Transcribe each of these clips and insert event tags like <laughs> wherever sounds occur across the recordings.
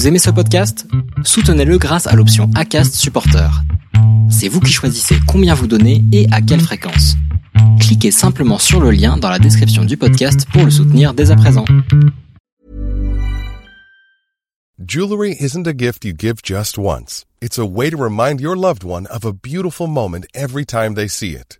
Vous aimez ce podcast? Soutenez-le grâce à l'option ACAST Supporter. C'est vous qui choisissez combien vous donnez et à quelle fréquence. Cliquez simplement sur le lien dans la description du podcast pour le soutenir dès à présent. Jewelry isn't a gift you give just once. It's a way to remind your loved one of a beautiful moment every time they see it.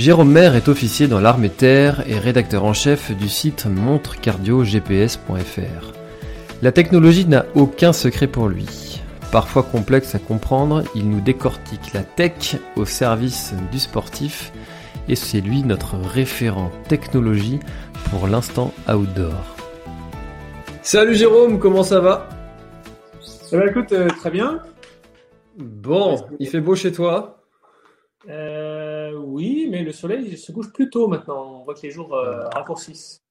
Jérôme Maire est officier dans l'armée de terre et rédacteur en chef du site montrecardiogps.fr. La technologie n'a aucun secret pour lui. Parfois complexe à comprendre, il nous décortique la tech au service du sportif et c'est lui notre référent technologie pour l'instant outdoor. Salut Jérôme, comment ça va? Eh ben, écoute, euh, très bien. Bon, il fait beau chez toi? Euh, oui, mais le soleil se couche plus tôt maintenant. On voit que les jours euh, raccourcissent.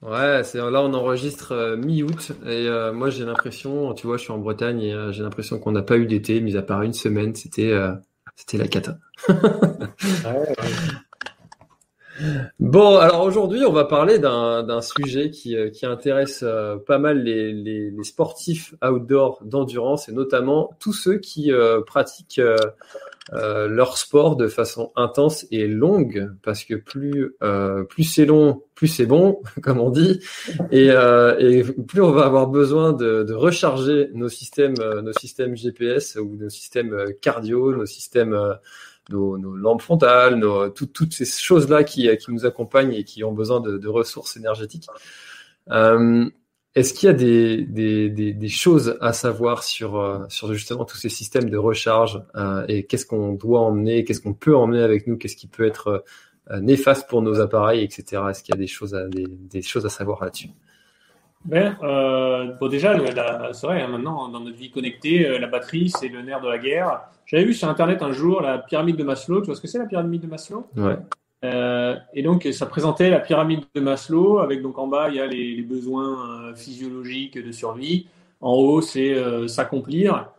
Ouais, c'est là on enregistre euh, mi-août et euh, moi j'ai l'impression, tu vois, je suis en Bretagne et euh, j'ai l'impression qu'on n'a pas eu d'été, mis à part une semaine, c'était euh, c'était la cata. <laughs> Bon, alors aujourd'hui, on va parler d'un sujet qui, euh, qui intéresse euh, pas mal les, les, les sportifs outdoor d'endurance et notamment tous ceux qui euh, pratiquent euh, leur sport de façon intense et longue, parce que plus euh, plus c'est long, plus c'est bon, <laughs> comme on dit, et, euh, et plus on va avoir besoin de, de recharger nos systèmes euh, nos systèmes GPS ou nos systèmes euh, cardio, nos systèmes euh, nos, nos lampes frontales, nos, tout- toutes ces choses-là qui, qui nous accompagnent et qui ont besoin de, de ressources énergétiques. Est-ce qu'il y a des, des, des, des choses à savoir sur, euh, sur justement tous ces systèmes de recharge euh, et qu'est-ce qu'on doit emmener, qu'est-ce qu'on peut emmener avec nous, qu'est-ce qui peut être euh, néfaste pour nos appareils, etc. Est-ce qu'il y a des choses à, des, des choses à savoir là-dessus? Ben, euh, bon, déjà, c'est vrai, hein, maintenant, dans notre vie connectée, la batterie, c'est le nerf de la guerre. J'avais vu sur Internet un jour la pyramide de Maslow. Tu vois ce que c'est la pyramide de Maslow? Ouais. Euh, et donc, ça présentait la pyramide de Maslow avec donc en bas, il y a les, les besoins euh, physiologiques de survie. En haut, c'est euh, s'accomplir.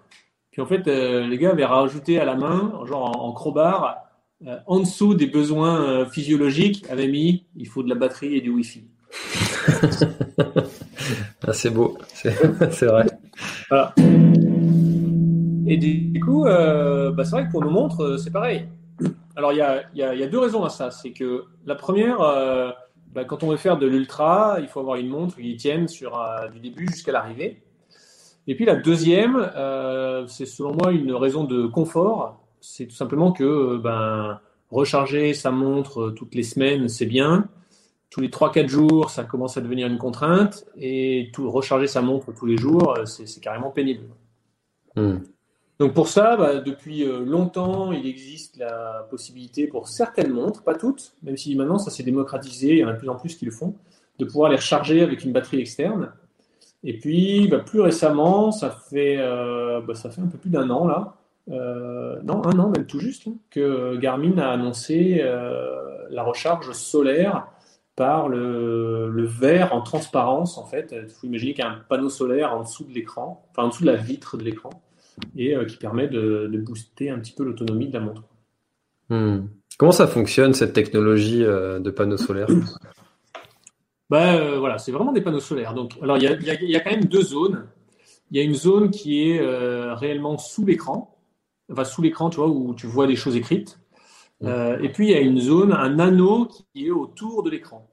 Puis en fait, euh, les gars avaient rajouté à la main, genre en, en crowbar, en dessous des besoins physiologiques, avaient mis il faut de la batterie et du Wi-Fi. <laughs> Ah, c'est beau, <laughs> c'est vrai. Voilà. Et du coup, bah, c'est vrai que pour nos montres, c'est pareil. Alors, il y a, deux raisons à ça. C'est que la première, euh, bah, quand on veut faire de l'ultra, il faut avoir une montre qui tienne sur, euh, du début jusqu'à l'arrivée. Et puis la deuxième, euh, c'est selon moi une raison de confort. C'est tout simplement que ben, recharger sa montre toutes les semaines, c'est bien. Tous les 3-4 jours, ça commence à devenir une contrainte. Et tout, recharger sa montre tous les jours, c'est c'est carrément pénible. Hmm. Donc pour ça, bah, depuis euh, longtemps, il existe la possibilité pour certaines montres, pas toutes, même si maintenant ça s'est démocratisé, il y en a de plus en plus qui le font, de pouvoir les recharger avec une batterie externe. Et puis bah, plus récemment, ça fait, euh, bah, ça fait un peu plus d'un an là, euh, non un an même tout juste, hein, que Garmin a annoncé la recharge solaire par le, le verre en transparence en fait. Il faut imaginer qu'il y a un panneau solaire en dessous de l'écran, enfin en dessous de la vitre de l'écran et euh, qui permet de, de booster un petit peu l'autonomie de la montre. Hmm. Comment ça fonctionne cette technologie euh, de panneaux solaires? Euh, voilà, c'est vraiment des panneaux solaires. Donc, alors il y a, il y a- il y a quand même deux zones. Il y a une zone qui est euh, réellement sous l'écran, enfin sous l'écran, tu vois, où tu vois des choses écrites. Euh, et puis il y a une zone, un anneau qui est autour de l'écran.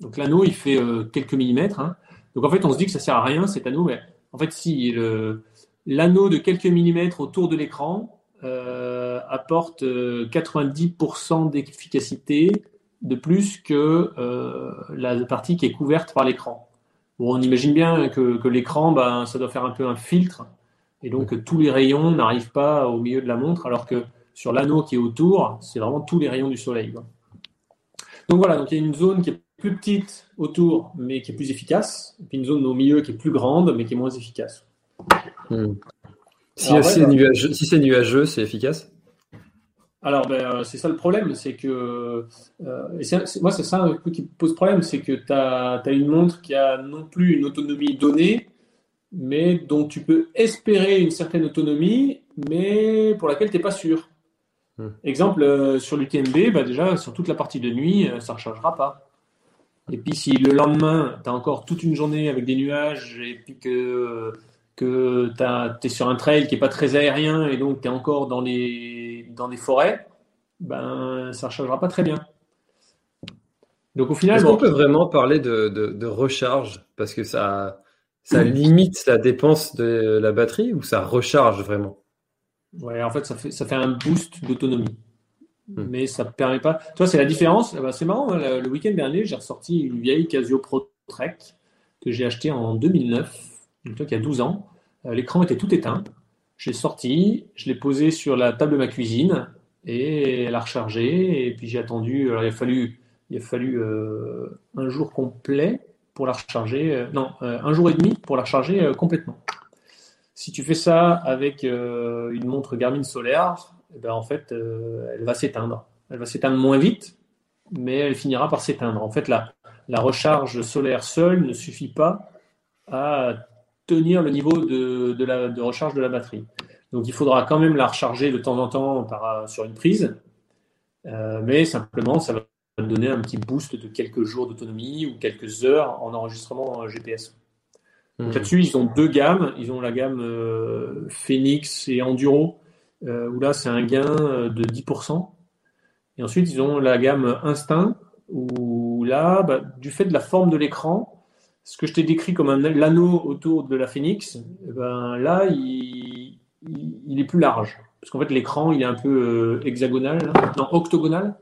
Donc l'anneau, il fait euh, quelques millimètres. hein. Donc en fait, on se dit que ça sert à rien cet anneau, mais en fait, si le- l'anneau de quelques millimètres autour de l'écran euh, apporte euh, 90% d'efficacité de plus que euh, la partie qui est couverte par l'écran. Bon, on imagine bien que, que l'écran, ben, ça doit faire un peu un filtre, et donc tous les rayons n'arrivent pas au milieu de la montre, alors que sur l'anneau qui est autour, c'est vraiment tous les rayons du soleil. quoi. Donc voilà, donc il y a une zone qui est plus petite autour, mais qui est plus efficace, et puis une zone au milieu qui est plus grande, mais qui est moins efficace. Hmm. Si, ouais, c'est nuageux, si c'est nuageux, c'est efficace Alors, ben, euh, c'est ça le problème, c'est que. euh, et c'est- c'est- moi, c'est ça un peu qui me pose problème, c'est que tu as, une montre qui a non plus une autonomie donnée, mais dont tu peux espérer une certaine autonomie, mais pour laquelle tu n'es pas sûr. Hmm. Exemple, euh, sur l'UTMB, bah déjà, sur toute la partie de nuit, euh, ça ne rechargera pas. Et puis, si le lendemain, tu as encore toute une journée avec des nuages, et puis que, que tu es sur un trail qui n'est pas très aérien, et donc tu es encore dans les, dans des forêts, ben, ça ne rechargera pas très bien. Donc, au final, Est-ce bon, qu'on peut vraiment parler de, de, de recharge? Parce que ça, ça limite la dépense de la batterie ou ça recharge vraiment? Ouais, en fait, ça fait, ça fait un boost d'autonomie. Hmm. Mais ça ne permet pas. Tu vois, c'est la différence? Eh ben, c'est marrant, hein, le, le week-end dernier, j'ai ressorti une vieille Casio Pro Trek que j'ai achetée en 2009, donc il y a 12 ans. Euh, L'écran était tout éteint. J'ai sorti, je l'ai posé sur la table de ma cuisine et elle a rechargé. Et puis j'ai attendu. Il a fallu, euh, un jour complet pour la recharger. euh, non, un jour et demi pour la recharger complètement. Si tu fais ça avec une montre Garmin Solaire, eh ben, en fait, elle va s'éteindre. Elle va s'éteindre moins vite, mais elle finira par s'éteindre. En fait, la recharge solaire seule ne suffit pas à tenir le niveau de, de la, de recharge de la batterie. Donc, il faudra quand même la recharger de temps en temps par, sur une prise, euh, mais simplement, ça va donner un petit boost de quelques jours d'autonomie ou quelques heures en enregistrement GPS. Hmm. Là-dessus, ils ont deux gammes. Ils ont la gamme euh, Phoenix et Enduro, euh, où là, c'est un gain euh, de 10%. Et ensuite, ils ont la gamme Instinct, où là, bah, du fait de la forme de l'écran, ce que je t'ai décrit comme un l'anneau autour de la Phoenix, eh ben, là, il, il, il est plus large. Parce qu'en fait, l'écran, il est un peu euh, hexagonal, là. non, octogonal.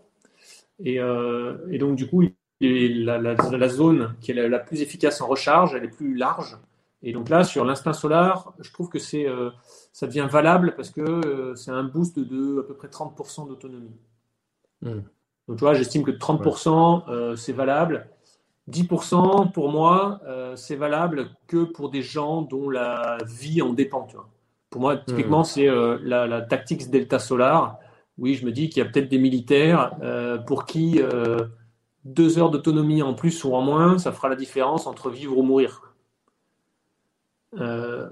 Et, euh, et donc, du coup, la, la, la zone qui est la, la plus efficace en recharge, elle est plus large. Et donc là, sur l'instinct solar, je trouve que c'est, euh, ça devient valable parce que euh, c'est un boost de à peu près 30% d'autonomie. Hmm. Donc tu vois, j'estime que 30% euh, c'est valable. 10% pour moi, euh, c'est valable que pour des gens dont la vie en dépend. Tu vois. Pour moi, typiquement, c'est euh, la, la Tactics Delta Solar. Oui, je me dis qu'il y a peut-être des militaires euh, pour qui deux heures d'autonomie en plus ou en moins, ça fera la différence entre vivre ou mourir.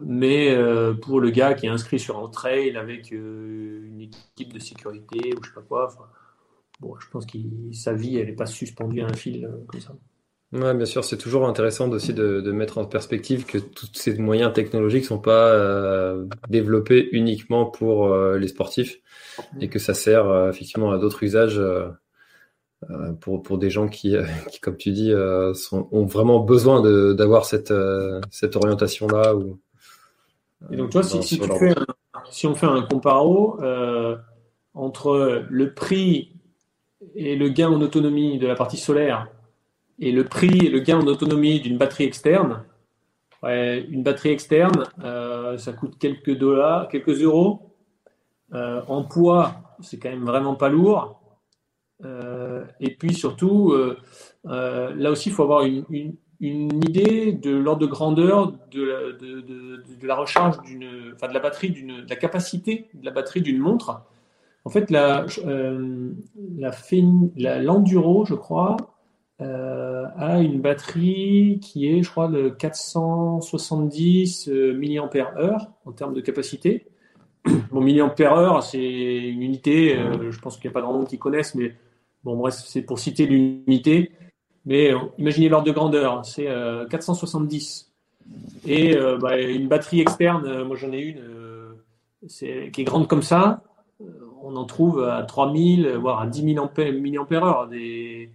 Mais pour le gars qui est inscrit sur un trail avec une équipe de sécurité ou je sais pas quoi, bon, je pense que sa vie, elle n'est pas suspendue à un fil comme ça. Ouais, bien sûr, c'est toujours intéressant aussi de, de mettre en perspective que tous ces moyens technologiques sont pas euh, développés uniquement pour euh, les sportifs et que ça sert euh, effectivement à d'autres usages pour, pour des gens qui, <laughs> qui comme tu dis, sont, ont vraiment besoin de, d'avoir cette, cette orientation-là. Ou, Et donc, tu vois, si, tu fais un- si on fait un comparo entre le prix et le gain en autonomie de la partie solaire et le prix et le gain en autonomie d'une batterie externe, une batterie externe, euh, ça coûte quelques dollars, quelques euros. Euh, en poids, c'est quand même vraiment pas lourd. Euh, et puis surtout, là aussi, il faut avoir une, idée de l'ordre de grandeur de la, recharge d'une, enfin de la batterie d'une, de la capacité de la batterie d'une montre. En fait, la, la, la l'enduro, je crois, euh, a une batterie qui est, je crois, de 470 euh, mAh en termes de capacité. <clears throat> Bon, mAh, c'est une unité, euh, je pense qu'il n'y a pas grand monde qui connaissent, mais bon, bref, c'est pour citer l'unité. Mais euh, imaginez l'ordre de grandeur, c'est euh, 470. Et euh, bah, une batterie externe, moi j'en ai une c'est- qui est grande comme ça, on en trouve à 3000, voire à 10 000 ampères, milliampères-heure des,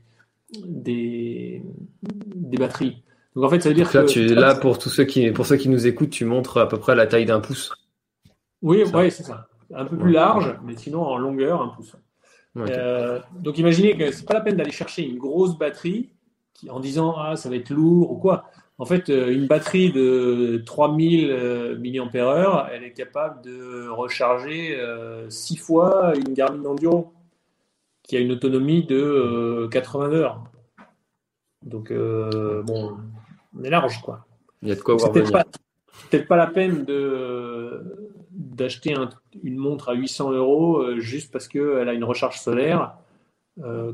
des, des batteries. Donc en fait, ça veut dire là, que. tu, là pour tous ceux qui, pour ceux qui nous écoutent, tu montres à peu près la taille d'un pouce. Oui, ouais, c'est ça. Un peu plus large, mais sinon en longueur, un pouce. Euh, donc imaginez que c'est pas la peine d'aller chercher une grosse batterie qui, en disant ah ça va être lourd ou quoi. En fait, euh, une batterie de 3000 euh, mAh, elle est capable de recharger euh, six fois une Garmin Enduro qui a une autonomie de euh, 80 heures. Donc euh, bon, on est large quoi. Il y a de quoi voir peut-être venir. pas, peut-être pas la peine de, d'acheter une montre à 800 euros juste parce qu'elle a une recharge solaire,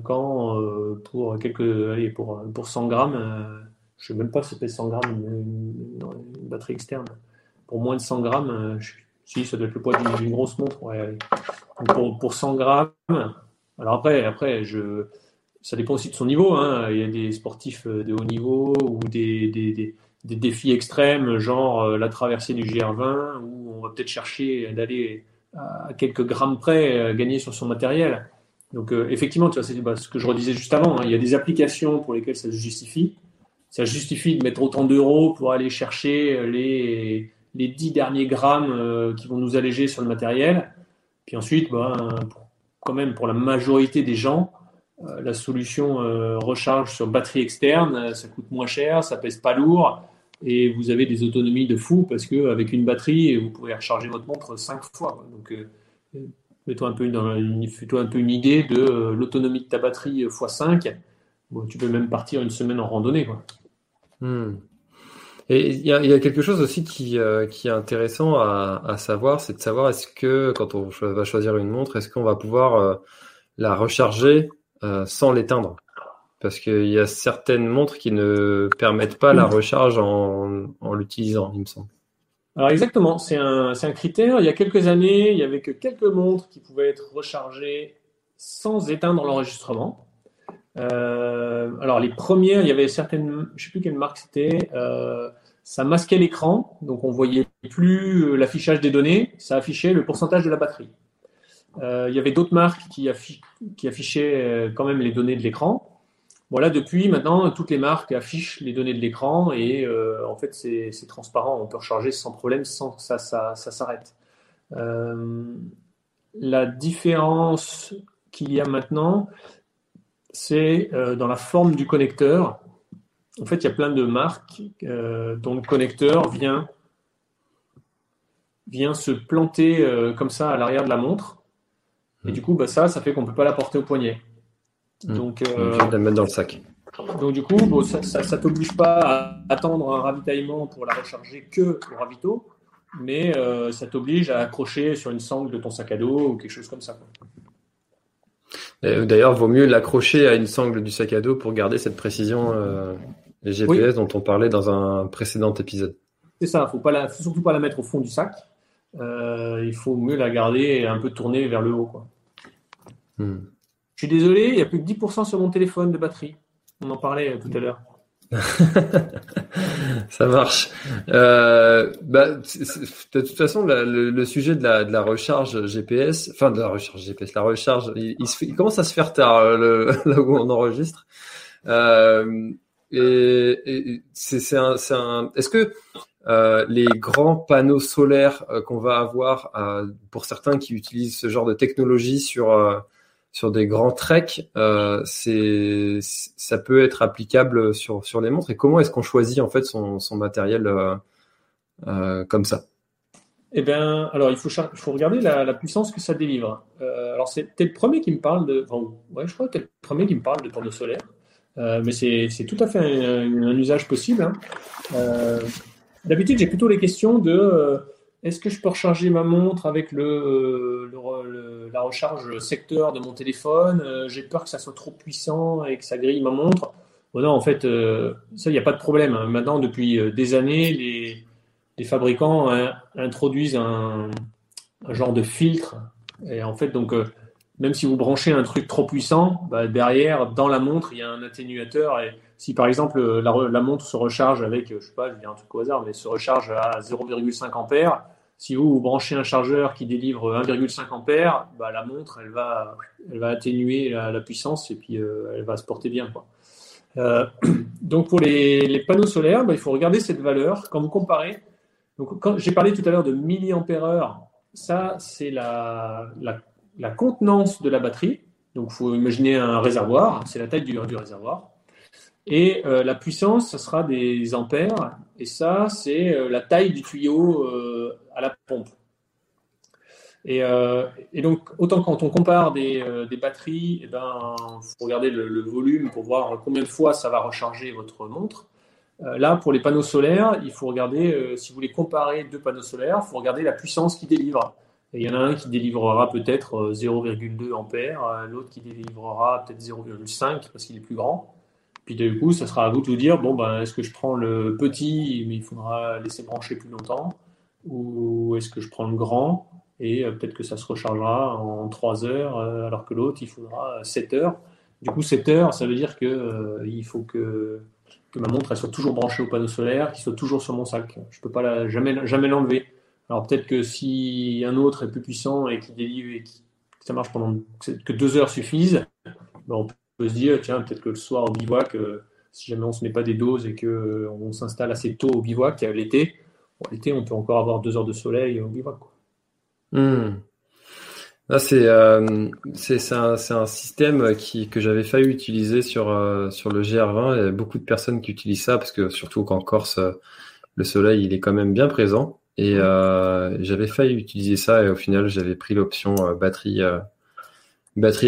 quand pour quelques, allez, pour, pour 100 grammes, je ne sais même pas si ça 100 grammes une, batterie externe. Pour moins de 100 grammes, si ça doit être le poids d'une grosse montre, pour, pour 100 grammes. Alors après, après, ça dépend aussi de son niveau. Hein. Il y a des sportifs euh, de haut niveau ou des défis extrêmes, genre euh, la traversée du GR20, où on va peut-être chercher d'aller à quelques grammes près euh, gagner sur son matériel. Donc effectivement, tu vois, c'est bah, ce que je redisais juste avant. Hein. Il y a des applications pour lesquelles ça se justifie. Ça justifie de mettre autant d'euros pour aller chercher les, les 10 derniers grammes qui vont nous alléger sur le matériel. Puis ensuite, bah, quand même, pour la majorité des gens, euh, la solution euh, recharge sur batterie externe, euh, ça coûte moins cher, ça pèse pas lourd et vous avez des autonomies de fou parce qu'avec une batterie, vous pouvez recharger votre montre cinq fois. Donc, fais-toi un, peu une, un peu une idée de l'autonomie de ta batterie x5. Bon, tu peux même partir une semaine en randonnée. Quoi. Hmm. Et il y, a quelque chose aussi qui, qui est intéressant à, à savoir, c'est de savoir est-ce que quand on va choisir une montre, est-ce qu'on va pouvoir la recharger euh, sans l'éteindre? Parce qu'il y a certaines montres qui ne permettent pas la recharge en, en l'utilisant, il me semble. Alors exactement, c'est un, un, critère. Il y a quelques années, il y avait que quelques montres qui pouvaient être rechargées sans éteindre l'enregistrement. Euh, alors les premières, il y avait certaines, je ne sais plus quelle marque c'était, euh, ça masquait l'écran, donc on voyait plus l'affichage des données, ça affichait le pourcentage de la batterie. Euh, il y avait d'autres marques qui, affichaient euh, quand même les données de l'écran. Voilà, depuis maintenant, toutes les marques affichent les données de l'écran et euh, en fait, c'est transparent. On peut recharger sans problème sans que ça, s'arrête. la différence qu'il y a maintenant, c'est dans la forme du connecteur. En fait, il y a plein de marques dont le connecteur vient, vient se planter comme ça à l'arrière de la montre. Et du coup, bah, ça, ça fait qu'on ne peut pas la porter au poignet. Hmm. Donc, euh, la mettre dans le sac. Donc du coup, ça ne t'oblige pas à attendre un ravitaillement pour la recharger que au ravito, mais euh, ça t'oblige à accrocher sur une sangle de ton sac à dos ou quelque chose comme ça. D'ailleurs, vaut mieux l'accrocher à une sangle du sac à dos pour garder cette précision euh, GPS dont on parlait dans un précédent épisode. C'est ça, il ne faut surtout pas la mettre au fond du sac. Euh, il faut mieux la garder et un peu tourner vers le haut. Quoi. Hmm. Je suis désolé, il n'y a plus que 10% sur mon téléphone de batterie. On en parlait tout à l'heure. <laughs> Ça marche. Euh, bah, de toute façon, le, sujet de la, recharge GPS, enfin de la recharge GPS, la recharge, il, commence à se faire tard euh, <laughs> là où on enregistre. et, c'est un, un est-ce que euh, les grands panneaux solaires euh, qu'on va avoir euh, pour certains qui utilisent ce genre de technologie sur sur des grands treks, c'est ça peut être applicable sur sur les montres. Et comment est-ce qu'on choisit en fait son, son matériel comme ça? Eh bien, alors il faut faut regarder la, puissance que ça délivre. alors c'est le premier qui me parle de, enfin, ouais, je crois que premier qui me parle de panneaux solaires. mais c'est tout à fait un, usage possible. Hein. D'habitude, j'ai plutôt les questions de euh, est-ce que je peux recharger ma montre avec le, euh, la recharge secteur de mon téléphone euh, J'ai peur que ça soit trop puissant et que ça grille ma montre. non, en fait, ça, il n'y a pas de problème. Hein. Maintenant, depuis des années, les, les fabricants hein, introduisent un, genre de filtre. Et en fait, donc, même si vous branchez un truc trop puissant, bah, derrière, dans la montre, il y a un atténuateur. Et si par exemple la, montre se recharge avec, je sais pas, je dire un truc au hasard, mais se recharge à 0,5 ampères, si vous, branchez un chargeur qui délivre 1,5 ampères, bah, la montre, elle va, elle va atténuer la, puissance et puis euh, elle va se porter bien. Quoi. Euh, <clears throat> donc pour les, panneaux solaires, bah, il faut regarder cette valeur. Quand vous comparez, j'ai parlé tout à l'heure de milliampères-heure, ça c'est la, la contenance de la batterie. Donc, il faut imaginer un réservoir, c'est la taille du, réservoir. Et euh, la puissance, ce sera des ampères. Et ça, c'est la taille du tuyau à la pompe. Et, donc, autant quand on compare des, batteries, il eh ben, faut regarder le, volume pour voir combien de fois ça va recharger votre montre. là, pour les panneaux solaires, il faut regarder, si vous voulez comparer deux panneaux solaires, il faut regarder la puissance qu'ils délivrent. Il y en a un qui délivrera peut-être 0,2 ampères, l'autre qui délivrera peut-être 0,5 parce qu'il est plus grand. Puis du coup, ça sera à vous de vous dire, bon, ben, est-ce que je prends le petit, mais il faudra laisser brancher plus longtemps, ou est-ce que je prends le grand et euh, peut-être que ça se rechargera en 3 heures, euh, alors que l'autre, il faudra 7 heures. Du coup, 7 heures, ça veut dire qu'il euh, faut que, que, ma montre soit toujours branchée au panneau solaire, qu'il soit toujours sur mon sac. Je ne peux pas la, jamais, jamais l'enlever. Alors peut-être que si un autre est plus puissant et qui délivre et qui, ça marche pendant que 2 heures suffisent, ben on peut se dire, tiens, peut-être que le soir au bivouac, si jamais on ne se met pas des doses et qu'on s'installe assez tôt au bivouac, l'été, l'été, on peut encore avoir 2 heures de soleil au bivouac. Quoi. Hmm. c'est euh, c'est un, système que j'avais failli utiliser sur, euh, le GR20. Il y a beaucoup de personnes qui utilisent ça parce que surtout qu'en Corse, le soleil il est quand même bien présent. Et euh, j'avais failli utiliser ça et au final j'avais pris l'option batterie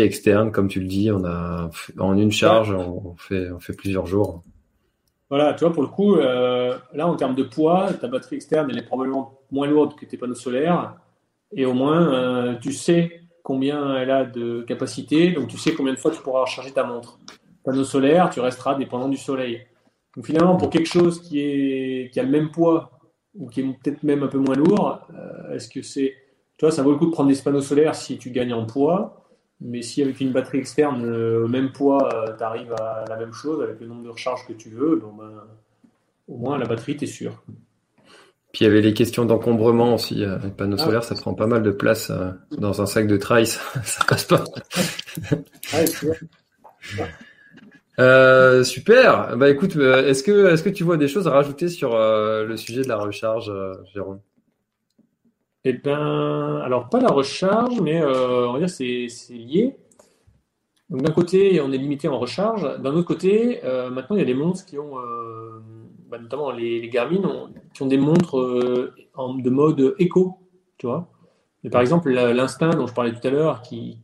externe comme tu le dis. On en une charge on on fait plusieurs jours. Voilà, tu vois pour le coup là en termes de poids, ta batterie externe elle est probablement moins lourde que tes panneaux solaires et au moins euh, tu sais combien elle a de capacité, donc tu sais combien de fois tu pourras recharger ta montre. Panneau solaire, tu resteras dépendant du soleil. Donc finalement, pour quelque chose qui, est, qui a le même poids ou qui est peut-être même un peu moins lourd, euh, est-ce que c'est. Tu vois, ça vaut le coup de prendre des panneaux solaires si tu gagnes en poids, mais si avec une batterie externe, euh, au même poids, tu arrives à la même chose avec le nombre de recharges que tu veux, bon ben, au moins la batterie, tu es sûr. Puis il y avait les questions d'encombrement aussi. Euh, les panneaux ah. solaires, ça prend pas mal de place euh, dans un sac de trail, <laughs> ça, passe pas. <laughs> euh, super. Bah écoute, euh, est-ce que est-ce que tu vois des choses à rajouter sur le sujet de la recharge, Jérôme? Eh ben, alors pas la recharge, mais on va dire c'est lié. Donc d'un côté, on est limité en recharge. D'un autre côté, maintenant il y a des montres qui ont bah, notamment les, Garmin, qui ont des montres euh, en, de mode éco, tu vois. par exemple, l'instinct dont je parlais tout à l'heure, qui,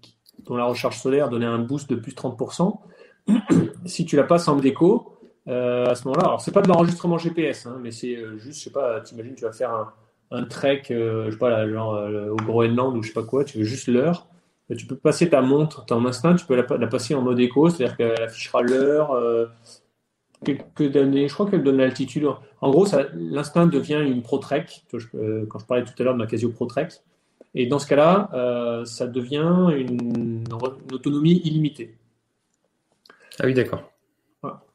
dont la recharge solaire donnait un boost de plus 30%, <clears throat> si tu la passes en mode éco, euh, à ce moment-là, alors c'est pas de l'enregistrement GPS, hein, mais c'est euh, juste, je sais pas, t'imagines, tu vas faire un, trek, je sais pas, genre au Groenland ou je sais pas quoi, tu veux juste l'heure. Tu peux passer ta montre, ton instinct, tu peux la, passer en mode éco, c'est-à-dire qu'elle affichera l'heure, quelques données, je crois qu'elle donne l'altitude. En gros, l'instinct devient une ProTrek, euh, quand je parlais tout à l'heure de ma Casio ProTrek. Et dans ce cas-là, euh, ça devient une, autonomie illimitée. Ah oui, d'accord.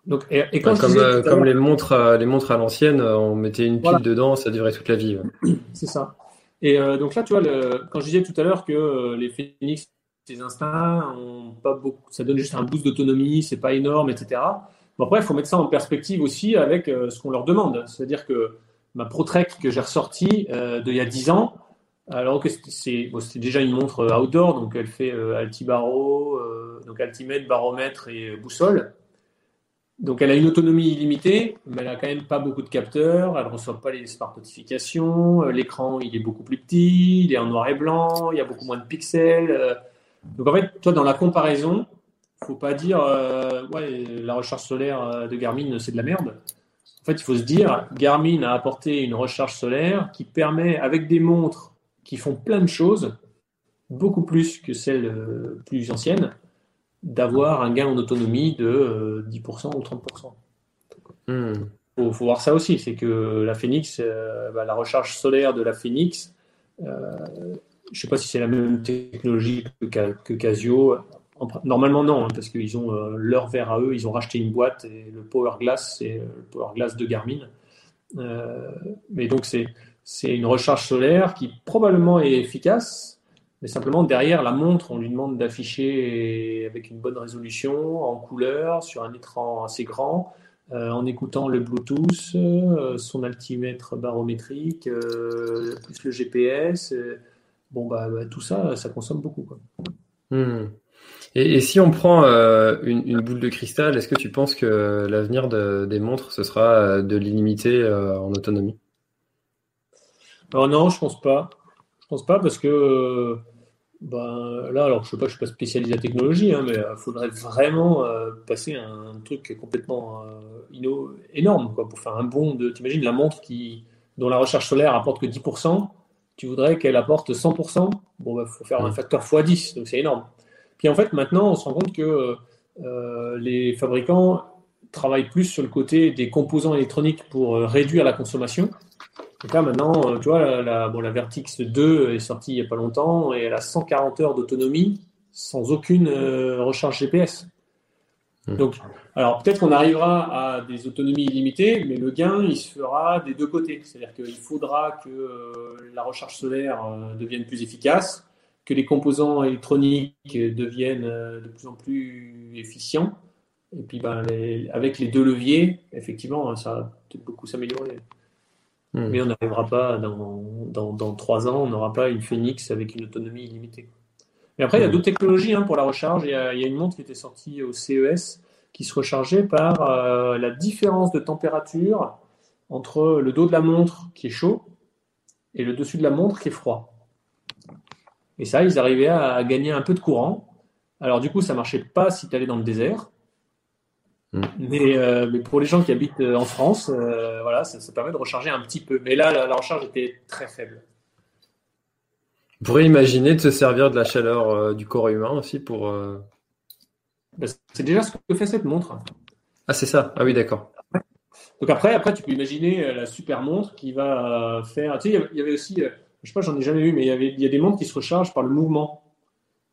Donc, et, comme, euh, comme les montres, les montres à l'ancienne, on mettait une pile dedans, ça durait toute la vie. <clears throat> C'est ça. Et donc là, tu vois, quand je disais tout à l'heure que les Phoenix, ces instincts, ont pas beaucoup, ça donne juste un boost d'autonomie, c'est pas énorme, etc après, il faut mettre ça en perspective aussi avec euh, ce qu'on leur demande. C'est-à-dire que ma ProTrek que j'ai ressortie euh, d'il y a 10 ans, alors que c'est déjà une montre euh, outdoor, donc elle fait altibaro, donc altimètre, baromètre et boussole. Donc elle a une autonomie illimitée, mais elle a quand même pas beaucoup de capteurs, elle ne reçoit pas les smart notifications, l'écran il est beaucoup plus petit, il est en noir et blanc, il y a beaucoup moins de pixels. Donc en fait, toi dans la comparaison, faut pas dire euh, ouais, la recharge solaire euh, de Garmin, c'est de la merde. En fait, il faut se dire Garmin a apporté une recharge solaire qui permet, avec des montres qui font plein de choses, beaucoup plus que celles euh, plus anciennes, d'avoir un gain en autonomie de 10% ou 30%. Il hmm. faut, voir ça aussi, c'est que la Phoenix, bah, la recharge solaire de la Phoenix, je ne sais pas si c'est la même technologie que Casio. Normalement, non, hein, parce qu'ils ont euh, leur verre à eux, ils ont racheté une boîte et le Power Glass, c'est euh, le Power Glass de Garmin. Euh, mais donc, c'est, c'est une recharge solaire qui probablement est efficace, mais simplement derrière la montre, on lui demande d'afficher avec une bonne résolution, en couleur, sur un écran assez grand, en écoutant le Bluetooth, son altimètre barométrique, plus le GPS. bon, bah, bah, tout ça, ça consomme beaucoup. Quoi. Hmm. Et, si on prend euh, une, boule de cristal, est-ce que tu penses que l'avenir des montres, ce sera euh, de l'illimité euh, en autonomie? Alors non, je pense pas. Je pense pas parce que ben, là, alors je sais pas, je suis pas spécialisé en technologie, hein, mais il faudrait vraiment passer un, truc complètement énorme quoi, pour faire un bond de. T'imagines la montre qui, dont la recherche solaire apporte que 10%, tu voudrais qu'elle apporte 100%, bon, il bah, faut faire un facteur x10, donc c'est énorme. Puis en fait, maintenant, on se rend compte que euh, les fabricants travaillent plus sur le côté des composants électroniques pour euh, réduire la consommation. Donc là, maintenant, euh, tu vois, la, bon, la Vertix 2 est sortie il n'y a pas longtemps et elle a 140 heures d'autonomie sans aucune recharge GPS. Hmm. Donc, alors peut-être qu'on arrivera à des autonomies illimitées, mais le gain, il se fera des deux côtés. C'est-à-dire qu'il faudra que la recharge solaire devienne plus efficace, que les composants électroniques deviennent de plus en plus efficients. Et puis, ben, avec les deux leviers, effectivement, ça va peut-être beaucoup s'améliorer. Mais on n'arrivera pas, dans, dans, dans, trois ans, on n'aura pas une Phoenix avec une autonomie illimitée. Mais après, il y a hmm. d'autres technologies hein, pour la recharge. Il y, a, il y, a, une montre qui était sortie au CES qui se rechargeait par euh, la différence de température entre le dos de la montre qui est chaud et le dessus de la montre qui est froid. Et ça, ils arrivaient à gagner un peu de courant. Alors du coup, ça marchait pas si tu allais dans le désert. Mm. Euh, mais, pour les gens qui habitent euh, en France, euh, voilà, ça, permet de recharger un petit peu. Mais là, la, recharge était très faible. Vous pourriez imaginer de se servir de la chaleur du corps humain aussi pour. Bah, c'est déjà ce que fait cette montre. Ah, c'est ça. Ah oui, d'accord. Donc après, après, tu peux imaginer la super montre qui va faire. Tu sais, il y avait aussi, je sais pas, j'en ai jamais vu, mais il y avait, il y a des montres qui se rechargent par le mouvement.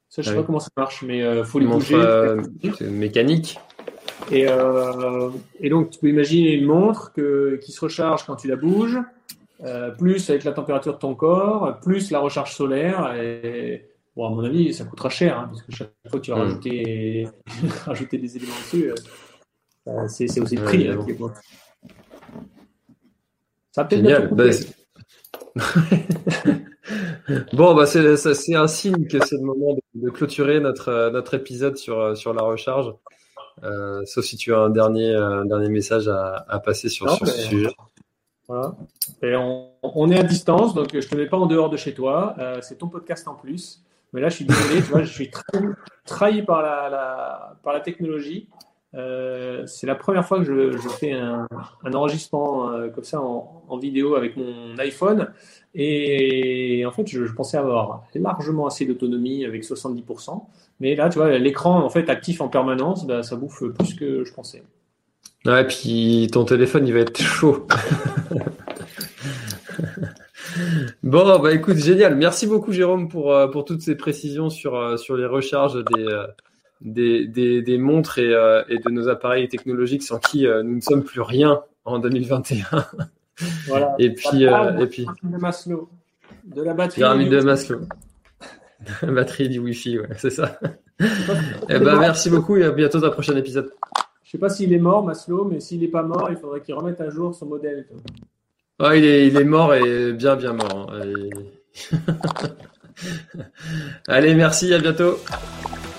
Ça, je sais ah pas comment ça marche, mais il faut les bouger. mécanique. Et, euh, et, donc, tu peux imaginer une montre que, qui se recharge quand tu la bouges, euh, plus avec la température de ton corps, plus la recharge solaire. Et, bon, à mon avis, ça coûtera cher, hein, parce que chaque fois que tu vas mm. rajouter, <laughs> rajouter des éléments dessus, euh, c'est aussi le prix. Hein, ça peut être bah, <laughs> bon, bah c'est un signe que c'est le moment de, de, clôturer notre, notre épisode sur, sur la recharge. Euh, sauf si tu as un dernier, un dernier message à, à passer sur, sur ce sujet. Voilà. Et on, on, est à distance, donc je te mets pas en dehors de chez toi. Euh, c'est ton podcast en plus. Mais là, je suis désolé, tu vois, je suis trahi par la, la, par la technologie. Euh, c'est la première fois que je, je fais un, un enregistrement euh, comme ça en, en, vidéo avec mon iPhone. Et en fait, je, je pensais avoir largement assez d'autonomie avec 70%. Mais là, tu vois, l'écran en fait actif en permanence, bah, ça bouffe plus que je pensais. Ouais, puis ton téléphone, il va être chaud. <laughs> bon, bah écoute, génial. Merci beaucoup, Jérôme, pour, euh, pour toutes ces précisions sur, sur les recharges des, des, des, des montres et, et, de nos appareils technologiques sans qui nous ne sommes plus rien en 2021. Voilà. et puis, et puis. De Maslow. De la batterie. Pyramide de Maslow. <laughs> La batterie du Wi-Fi, ouais, c'est ça. <laughs> eh ben, merci beaucoup et à bientôt dans un prochain épisode. Je sais pas s'il est mort, Maslow, mais s'il n'est pas mort, il faudrait qu'il remette à jour son modèle. Ah, il, est, il est mort et bien, bien mort. Hein. <laughs> Allez, merci, à bientôt.